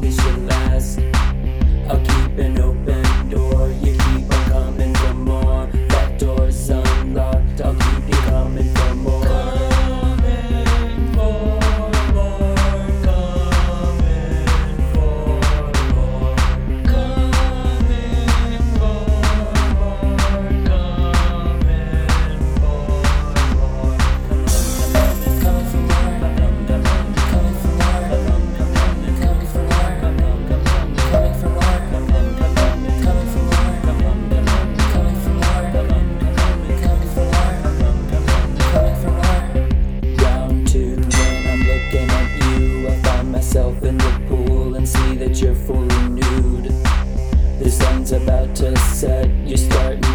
We should last. about to set. You start